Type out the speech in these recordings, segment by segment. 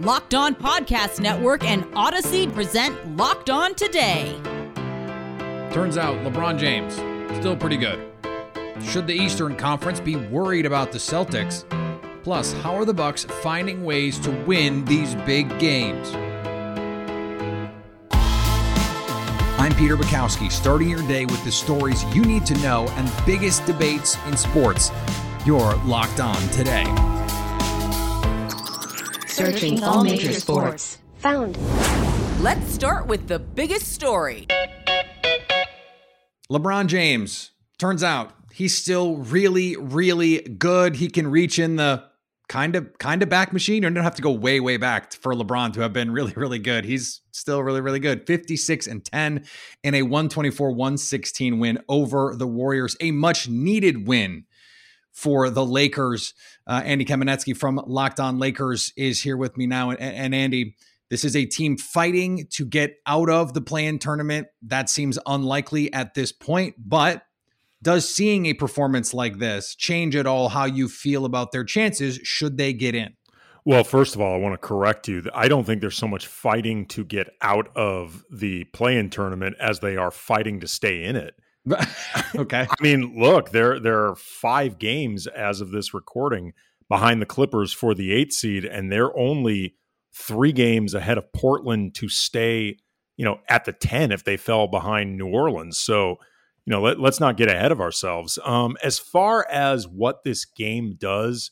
Locked On Podcast Network and Odyssey present Locked On Today. Turns out LeBron James, still pretty good. Should the Eastern Conference be worried about the Celtics? Plus, how are the Bucks finding ways to win these big games? I'm Peter Bukowski, starting your day with the stories you need to know and biggest debates in sports. You're locked on today. Searching all major sports. Found. Let's start with the biggest story. LeBron James, turns out he's still really, really good. He can reach in the kind of kind of back machine. You don't have to go way, way back for LeBron to have been really, really good. He's still really, really good. 56 and 10 in a 124-116 win over the Warriors. A much needed win for the Lakers. Uh, Andy Kamenetzky from Locked On Lakers is here with me now. And, and Andy, this is a team fighting to get out of the play-in tournament. That seems unlikely at this point, but does seeing a performance like this change at all how you feel about their chances should they get in? Well, first of all, I want to correct you. I don't think there's so much fighting to get out of the play-in tournament as they are fighting to stay in it. okay. I mean, look, there there are five games as of this recording behind the Clippers for the eighth seed, and they're only three games ahead of Portland to stay, you know, at the ten if they fell behind New Orleans. So, you know, let, us not get ahead of ourselves. Um, as far as what this game does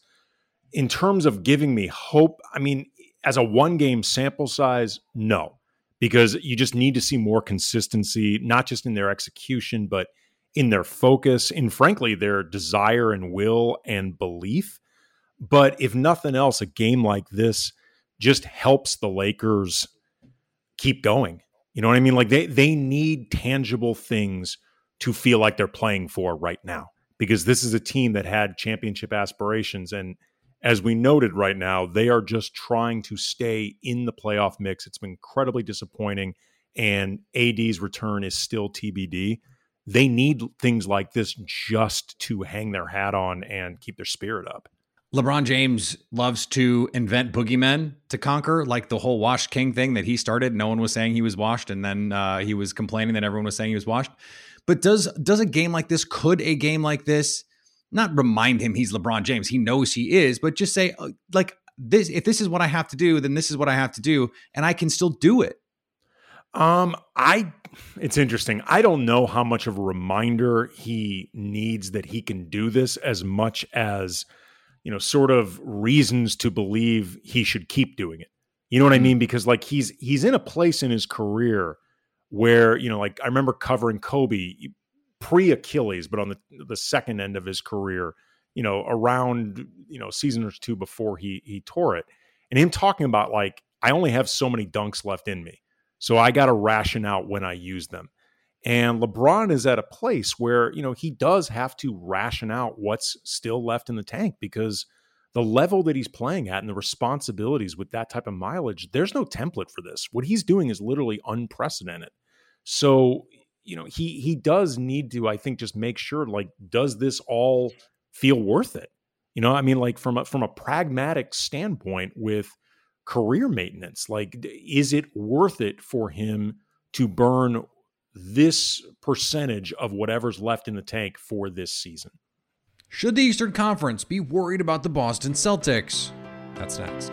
in terms of giving me hope, I mean, as a one game sample size, no because you just need to see more consistency, not just in their execution, but in their focus, in frankly, their desire and will and belief. But if nothing else, a game like this just helps the Lakers keep going. You know what I mean? Like they they need tangible things to feel like they're playing for right now because this is a team that had championship aspirations and as we noted right now, they are just trying to stay in the playoff mix. It's been incredibly disappointing, and AD's return is still TBD. They need things like this just to hang their hat on and keep their spirit up. LeBron James loves to invent boogeymen to conquer, like the whole washed king thing that he started. No one was saying he was washed, and then uh, he was complaining that everyone was saying he was washed. But does does a game like this? Could a game like this not remind him he's LeBron James. He knows he is, but just say uh, like this if this is what I have to do, then this is what I have to do and I can still do it. Um I it's interesting. I don't know how much of a reminder he needs that he can do this as much as you know sort of reasons to believe he should keep doing it. You know what I mm-hmm. mean because like he's he's in a place in his career where you know like I remember covering Kobe pre Achilles, but on the the second end of his career, you know, around you know season or two before he he tore it, and him talking about like I only have so many dunks left in me, so I got to ration out when I use them. And LeBron is at a place where you know he does have to ration out what's still left in the tank because the level that he's playing at and the responsibilities with that type of mileage, there's no template for this. What he's doing is literally unprecedented. So you know he he does need to i think just make sure like does this all feel worth it? You know i mean like from a from a pragmatic standpoint with career maintenance like is it worth it for him to burn this percentage of whatever's left in the tank for this season? Should the eastern conference be worried about the boston celtics? That's next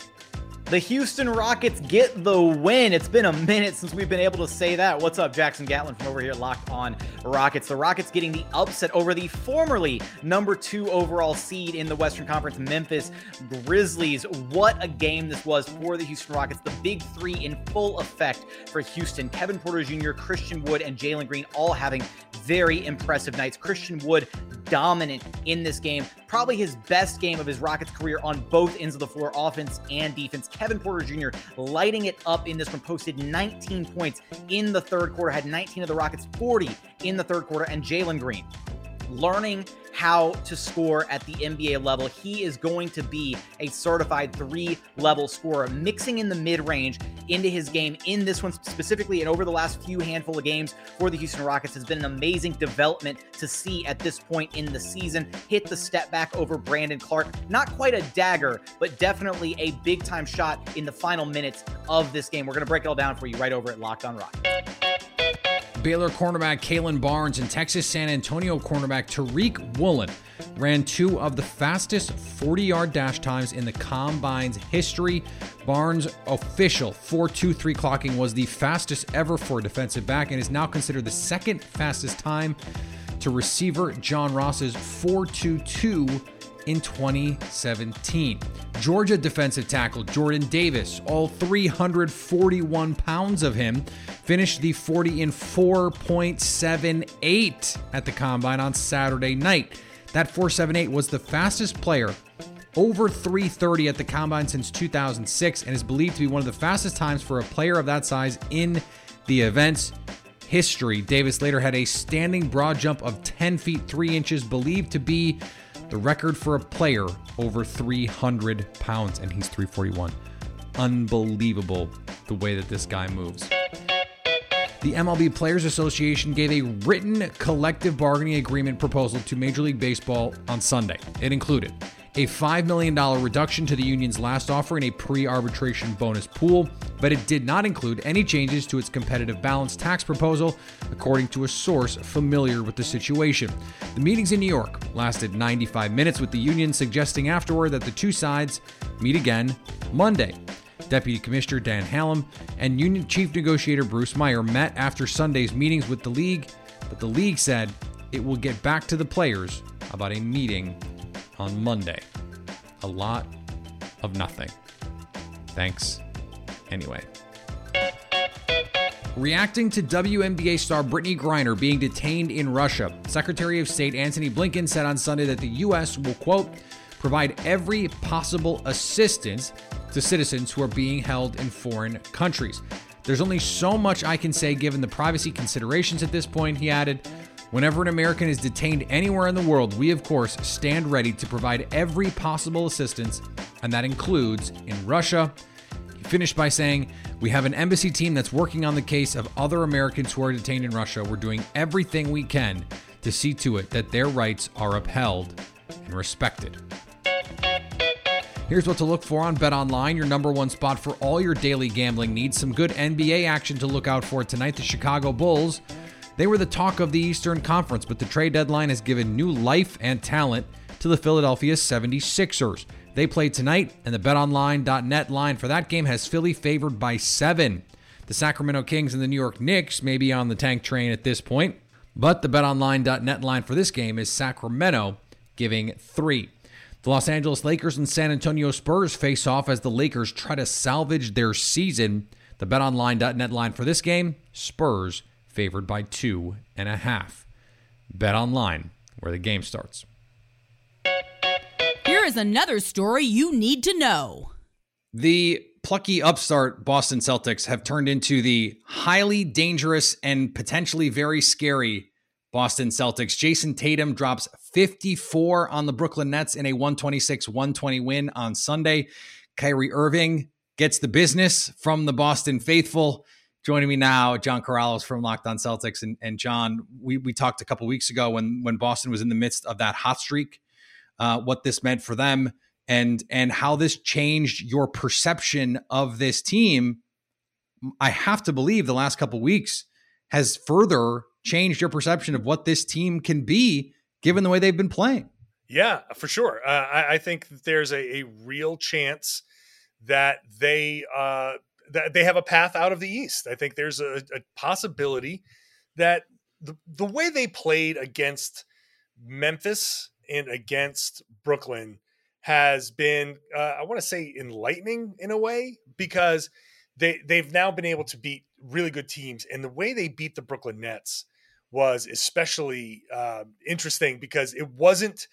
The Houston Rockets get the win. It's been a minute since we've been able to say that. What's up, Jackson Gatlin from over here, locked on Rockets. The Rockets getting the upset over the formerly number two overall seed in the Western Conference, Memphis Grizzlies. What a game this was for the Houston Rockets. The big three in full effect for Houston. Kevin Porter Jr., Christian Wood, and Jalen Green all having very impressive nights. Christian Wood dominant in this game. Probably his best game of his Rockets career on both ends of the floor, offense and defense. Kevin Porter Jr. lighting it up in this one, posted 19 points in the third quarter, had 19 of the Rockets, 40 in the third quarter, and Jalen Green learning how to score at the NBA level. He is going to be a certified three level scorer, mixing in the mid range into his game in this one specifically and over the last few handful of games for the Houston Rockets has been an amazing development to see at this point in the season. Hit the step back over Brandon Clarke. Not quite a dagger, but definitely a big time shot in the final minutes of this game. We're going to break it all down for you right over at Locked on Rockets. Baylor cornerback Kalon Barnes and Texas San Antonio cornerback Tariq Woolen ran two of the fastest 40 yard dash times in the combine's history. Barnes' official 4.23 clocking was the fastest ever for a defensive back and is now considered the second fastest time to receiver John Ross's 4.22 in 2017. Georgia defensive tackle Jordan Davis, all 341 pounds of him, finished the 40 in 4.78 at the combine on Saturday night. That 478 was the fastest player over 330 at the combine since 2006 and is believed to be one of the fastest times for a player of that size in the event's history. Davis later had a standing broad jump of 10 feet 3 inches, believed to be the record for a player over 300 pounds, and he's 341. Unbelievable the way that this guy moves. The MLB Players Association gave a written collective bargaining agreement proposal to Major League Baseball on Sunday. It included a $5 million reduction to the union's last offer in a pre arbitration bonus pool, but it did not include any changes to its competitive balance tax proposal, according to a source familiar with the situation. The meetings in New York lasted 95 minutes, with the union suggesting afterward that the two sides meet again Monday. Deputy Commissioner Dan Halem and Union Chief Negotiator Bruce Meyer met after Sunday's meetings with the league, but the league said it will get back to the players about a meeting on Monday. A lot of nothing. Thanks. Anyway. Reacting to WNBA star Brittney Griner being detained in Russia, Secretary of State Antony Blinken said on Sunday that the U.S. will, quote, provide every possible assistance to citizens who are being held in foreign countries. There's only so much I can say given the privacy considerations at this point, he added. Whenever an American is detained anywhere in the world, we of course stand ready to provide every possible assistance, and that includes in Russia. He finished by saying, We have an embassy team that's working on the case of other Americans who are detained in Russia. We're doing everything we can to see to it that their rights are upheld and respected. Here's what to look for on Bet Online, your number one spot for all your daily gambling needs. Some good NBA action to look out for tonight. The Chicago Bulls they were the talk of the Eastern Conference, but the trade deadline has given new life and talent to the Philadelphia 76ers. They play tonight, and the betonline.net line for that game has Philly favored by seven. The Sacramento Kings and the New York Knicks may be on the tank train at this point, but the betonline.net line for this game is Sacramento giving three. The Los Angeles Lakers and San Antonio Spurs face off as the Lakers try to salvage their season. The betonline.net line for this game, Spurs favored by two and a half. Bet online, where the game starts. Here is another story you need to know. The plucky upstart Boston Celtics have turned into the highly dangerous and potentially very scary Boston Celtics. Jayson Tatum drops 54 on the Brooklyn Nets in a 126 120 win on Sunday. Kyrie Irving gets the business from the Boston faithful Joining me now, John Karalis from Locked On Celtics, and, and John, we we talked a couple weeks ago when when Boston was in the midst of that hot streak, uh, what this meant for them, and and how this changed your perception of this team. I have to believe the last couple weeks has further changed your perception of what this team can be, given the way they've been playing. Yeah, for sure. Uh, I, I, think there's a, a, real chance that they uh, that they have a path out of the East. I think there's a, a possibility that the the way they played against Memphis and against Brooklyn has been, uh, I want to say, enlightening in a way because they they've now been able to beat really good teams, and the way they beat the Brooklyn Nets was especially uh, interesting because it wasn't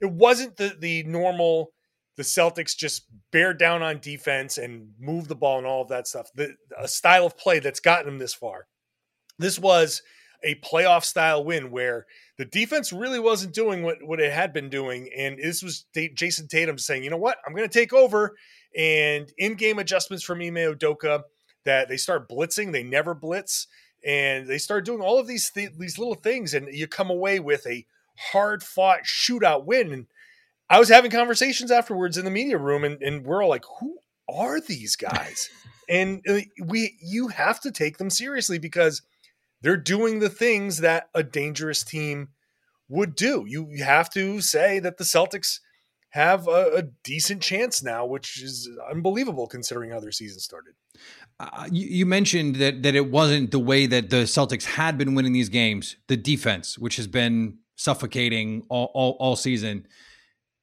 it wasn't the the normal the Celtics just bear down on defense and move the ball and all of that stuff. The a style of play that's gotten them this far. This was a playoff style win where the defense really wasn't doing what, what it had been doing. And this was Jayson Tatum saying, you know what, I'm going to take over. And in game adjustments from Ime Udoka that they start blitzing, they never blitz. And they start doing all of these th- these little things, and you come away with a hard fought shootout win. And I was having conversations afterwards in the media room, and, and we're all like, who are these guys? and uh, we you have to take them seriously because they're doing the things that a dangerous team would do. You, you have to say that the Celtics have a, a, decent chance now, which is unbelievable considering how their season started. Uh, you, you, mentioned that that it wasn't the way that the Celtics had been winning these games. The defense, which has been suffocating all, all, all season.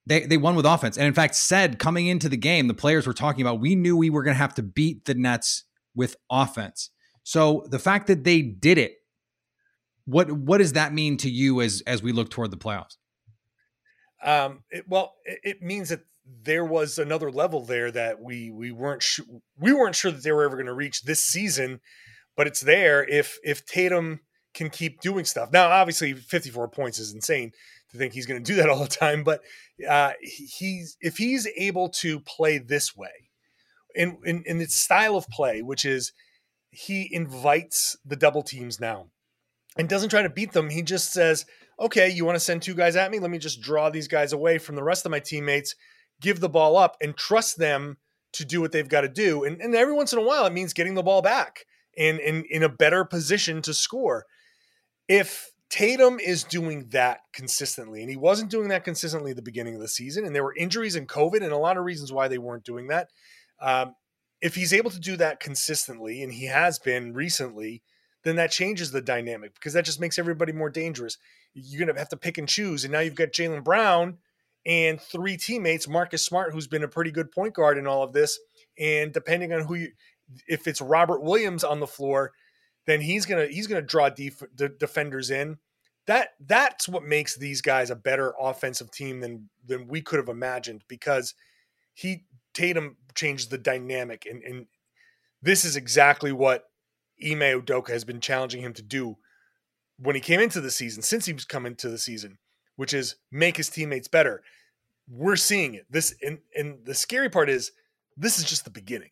They, they won with offense. And in fact, said coming into the game, the players were talking about, we knew we were going to have to beat the Nets with offense. So the fact that they did it, what what does that mean to you as as we look toward the playoffs? Um, it, well, it, it, means that there was another level there that we we weren't sure we weren't sure that they were ever going to reach this season, but it's there if if Tatum can keep doing stuff. Now, obviously, 54 points is insane to think he's going to do that all the time, but uh, he's if he's able to play this way, in, in in its style of play, which is he invites the double teams now and doesn't try to beat them. He just says, "Okay, you want to send two guys at me? Let me just draw these guys away from the rest of my teammates, give the ball up, and trust them." To do what they've got to do, and, and every once in a while, it means getting the ball back and in, in a better position to score if Tatum is doing that consistently, and he wasn't doing that consistently at the beginning of the season, and there were injuries and COVID, and a lot of reasons why they weren't doing that. Um, if he's able to do that consistently, and he has been recently, then that changes the dynamic because that just makes everybody more dangerous. You're going to have to pick and choose. And now you've got Jaylen Brown and three teammates, Marcus Smart, who's been a pretty good point guard in all of this. And depending on who you, if it's Robert Williams on the floor, then he's gonna he's gonna draw def- the defenders in. That that's what makes these guys a better offensive team than than we could have imagined because he Tatum changed the dynamic and and this is exactly what Ime Udoka has been challenging him to do when he came into the season since he's come into the season, which is make his teammates better. We're seeing it. This and and the scary part is this is just the beginning.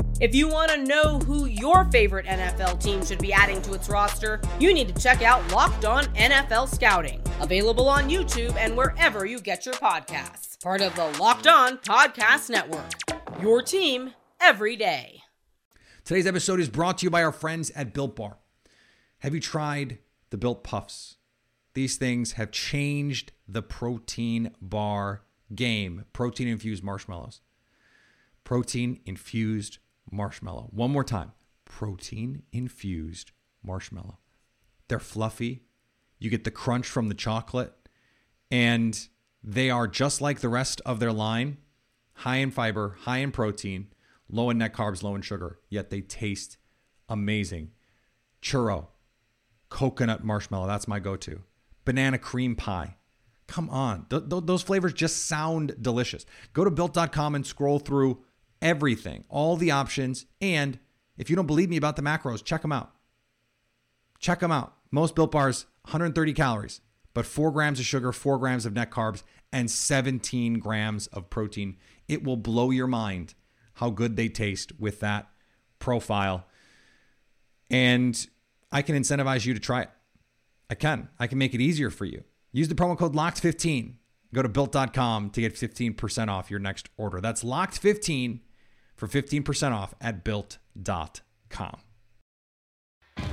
If you want to know who your favorite NFL team should be adding to its roster, you need to check out Locked On NFL Scouting, available on YouTube and wherever you get your podcasts. Part of the Locked On Podcast Network. Your team every day. Today's episode is brought to you by our friends at Built Bar. Have you tried the Built Puffs? These things have changed the protein bar game. Protein infused marshmallows. Protein infused marshmallow. One more time protein infused marshmallow. They're fluffy. You get the crunch from the chocolate, and they are just like the rest of their line high in fiber, high in protein, low in net carbs, low in sugar, yet they taste amazing. churro, coconut marshmallow. That's my go to. Banana cream pie. Come on. Th- th- those flavors just sound delicious. Go to built.com and scroll through everything, all the options. And if you don't believe me about the macros, check them out. Check them out. Most built bars, 130 calories, but four grams of sugar, four grams of net carbs, and 17 grams of protein. It will blow your mind how good they taste with that profile. And I can incentivize you to try it. I can. I can make it easier for you. Use the promo code LOCKED15. Go to built.com to get 15% off your next order. That's LOCKED15 for 15% off at built.com.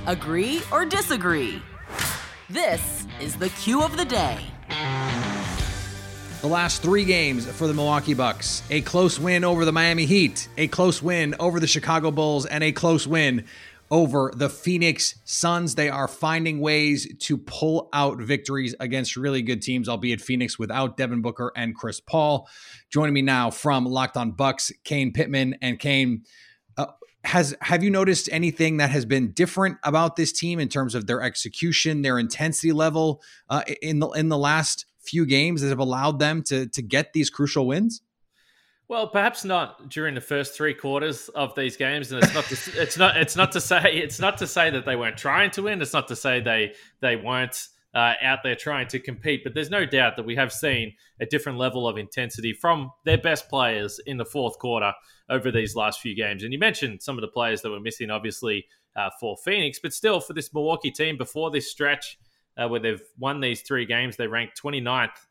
Agree or disagree? This is the cue of the day. The last three games for the Milwaukee Bucks a close win over the Miami Heat, a close win over the Chicago Bulls, and a close win over the Phoenix Suns. They are finding ways to pull out victories against really good teams, albeit Phoenix without Devin Booker and Chris Paul. Joining me now from Locked On Bucks, Kane Pitman. And Kane, uh, has have you noticed anything that has been different about this team in terms of their execution, their intensity level uh, in the in the last few games that have allowed them to to get these crucial wins? Well, perhaps not during the first three quarters of these games, and it's not to, it's not it's not to say it's not to say that they weren't trying to win. It's not to say they they weren't uh, out there trying to compete. But there's no doubt that we have seen a different level of intensity from their best players in the fourth quarter over these last few games. And you mentioned some of the players that were missing, obviously uh, for Phoenix, but still for this Milwaukee team before this stretch uh, where they've won these three games. They ranked 29th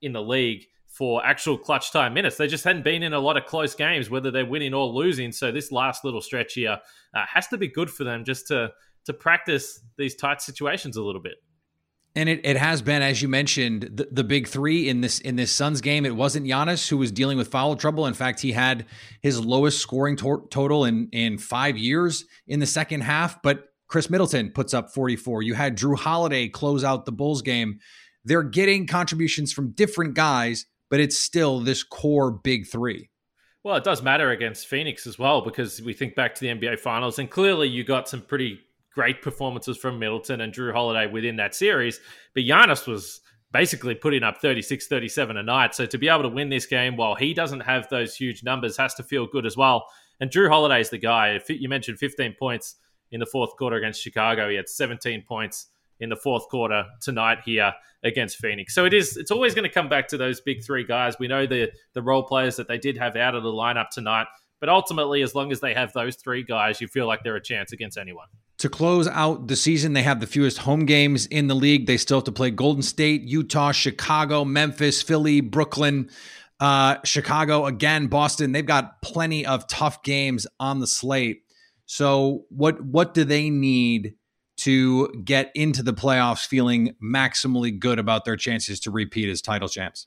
in the league for actual clutch time minutes. They just hadn't been in a lot of close games, whether they're winning or losing. So this last little stretch here uh, has to be good for them just to to practice these tight situations a little bit. And it, it has been, as you mentioned, the, the big three in this in this Suns game. It wasn't Giannis who was dealing with foul trouble. In fact, he had his lowest scoring to- total in in five years in the second half. But Khris Middleton puts up 44. You had Jrue Holiday close out the Bulls game. They're getting contributions from different guys, but it's still this core big three. Well, it does matter against Phoenix as well because we think back to the NBA Finals, and clearly you got some pretty great performances from Middleton and Jrue Holiday within that series. But Giannis was basically putting up 36, 37 a night. So to be able to win this game while he doesn't have those huge numbers has to feel good as well. And Jrue Holiday's the guy. You mentioned 15 points in the fourth quarter against Chicago. He had 17 points in the fourth quarter tonight here against Phoenix. So it is it's always going to come back to those big three guys. We know the the role players that they did have out of the lineup tonight, but ultimately as long as they have those three guys, you feel like they're a chance against anyone. To close out the season, they have the fewest home games in the league. They still have to play Golden State, Utah, Chicago, Memphis, Philly, Brooklyn, uh, Chicago again, Boston. They've got plenty of tough games on the slate. So what what do they need to get into the playoffs feeling maximally good about their chances to repeat as title champs?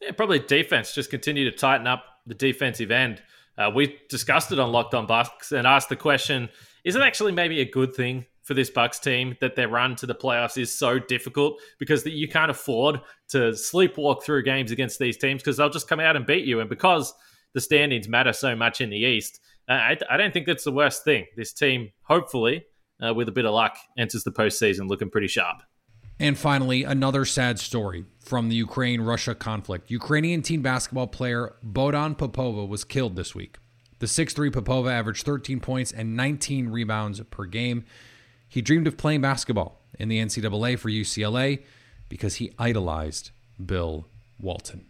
Yeah, probably defense. Just continue to tighten up the defensive end. Uh, we discussed it on Locked On Bucks and asked the question: Is it actually maybe a good thing for this Bucks team that their run to the playoffs is so difficult because that you can't afford to sleepwalk through games against these teams because they'll just come out and beat you, and because the standings matter so much in the East, uh, I, I don't think that's the worst thing. This team, hopefully, uh, with a bit of luck, enters the postseason looking pretty sharp. And finally, another sad story from the Ukraine Russia conflict. Ukrainian teen basketball player Bohdan Popova was killed this week. The 6'3 Popova averaged 13 points and 19 rebounds per game. He dreamed of playing basketball in the NCAA for UCLA because he idolized Bill Walton.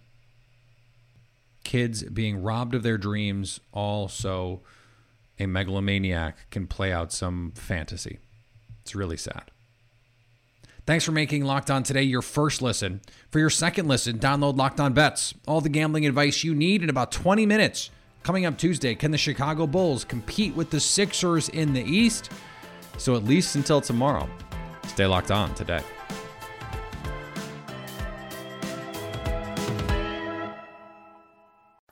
Kids being robbed of their dreams, also a megalomaniac can play out some fantasy. It's really sad. Thanks for making Locked On today your first listen. For your second listen, download Locked On Bets. All the gambling advice you need in about 20 minutes. Coming up Tuesday, can the Chicago Bulls compete with the Sixers in the East? So at least until tomorrow, stay locked on today.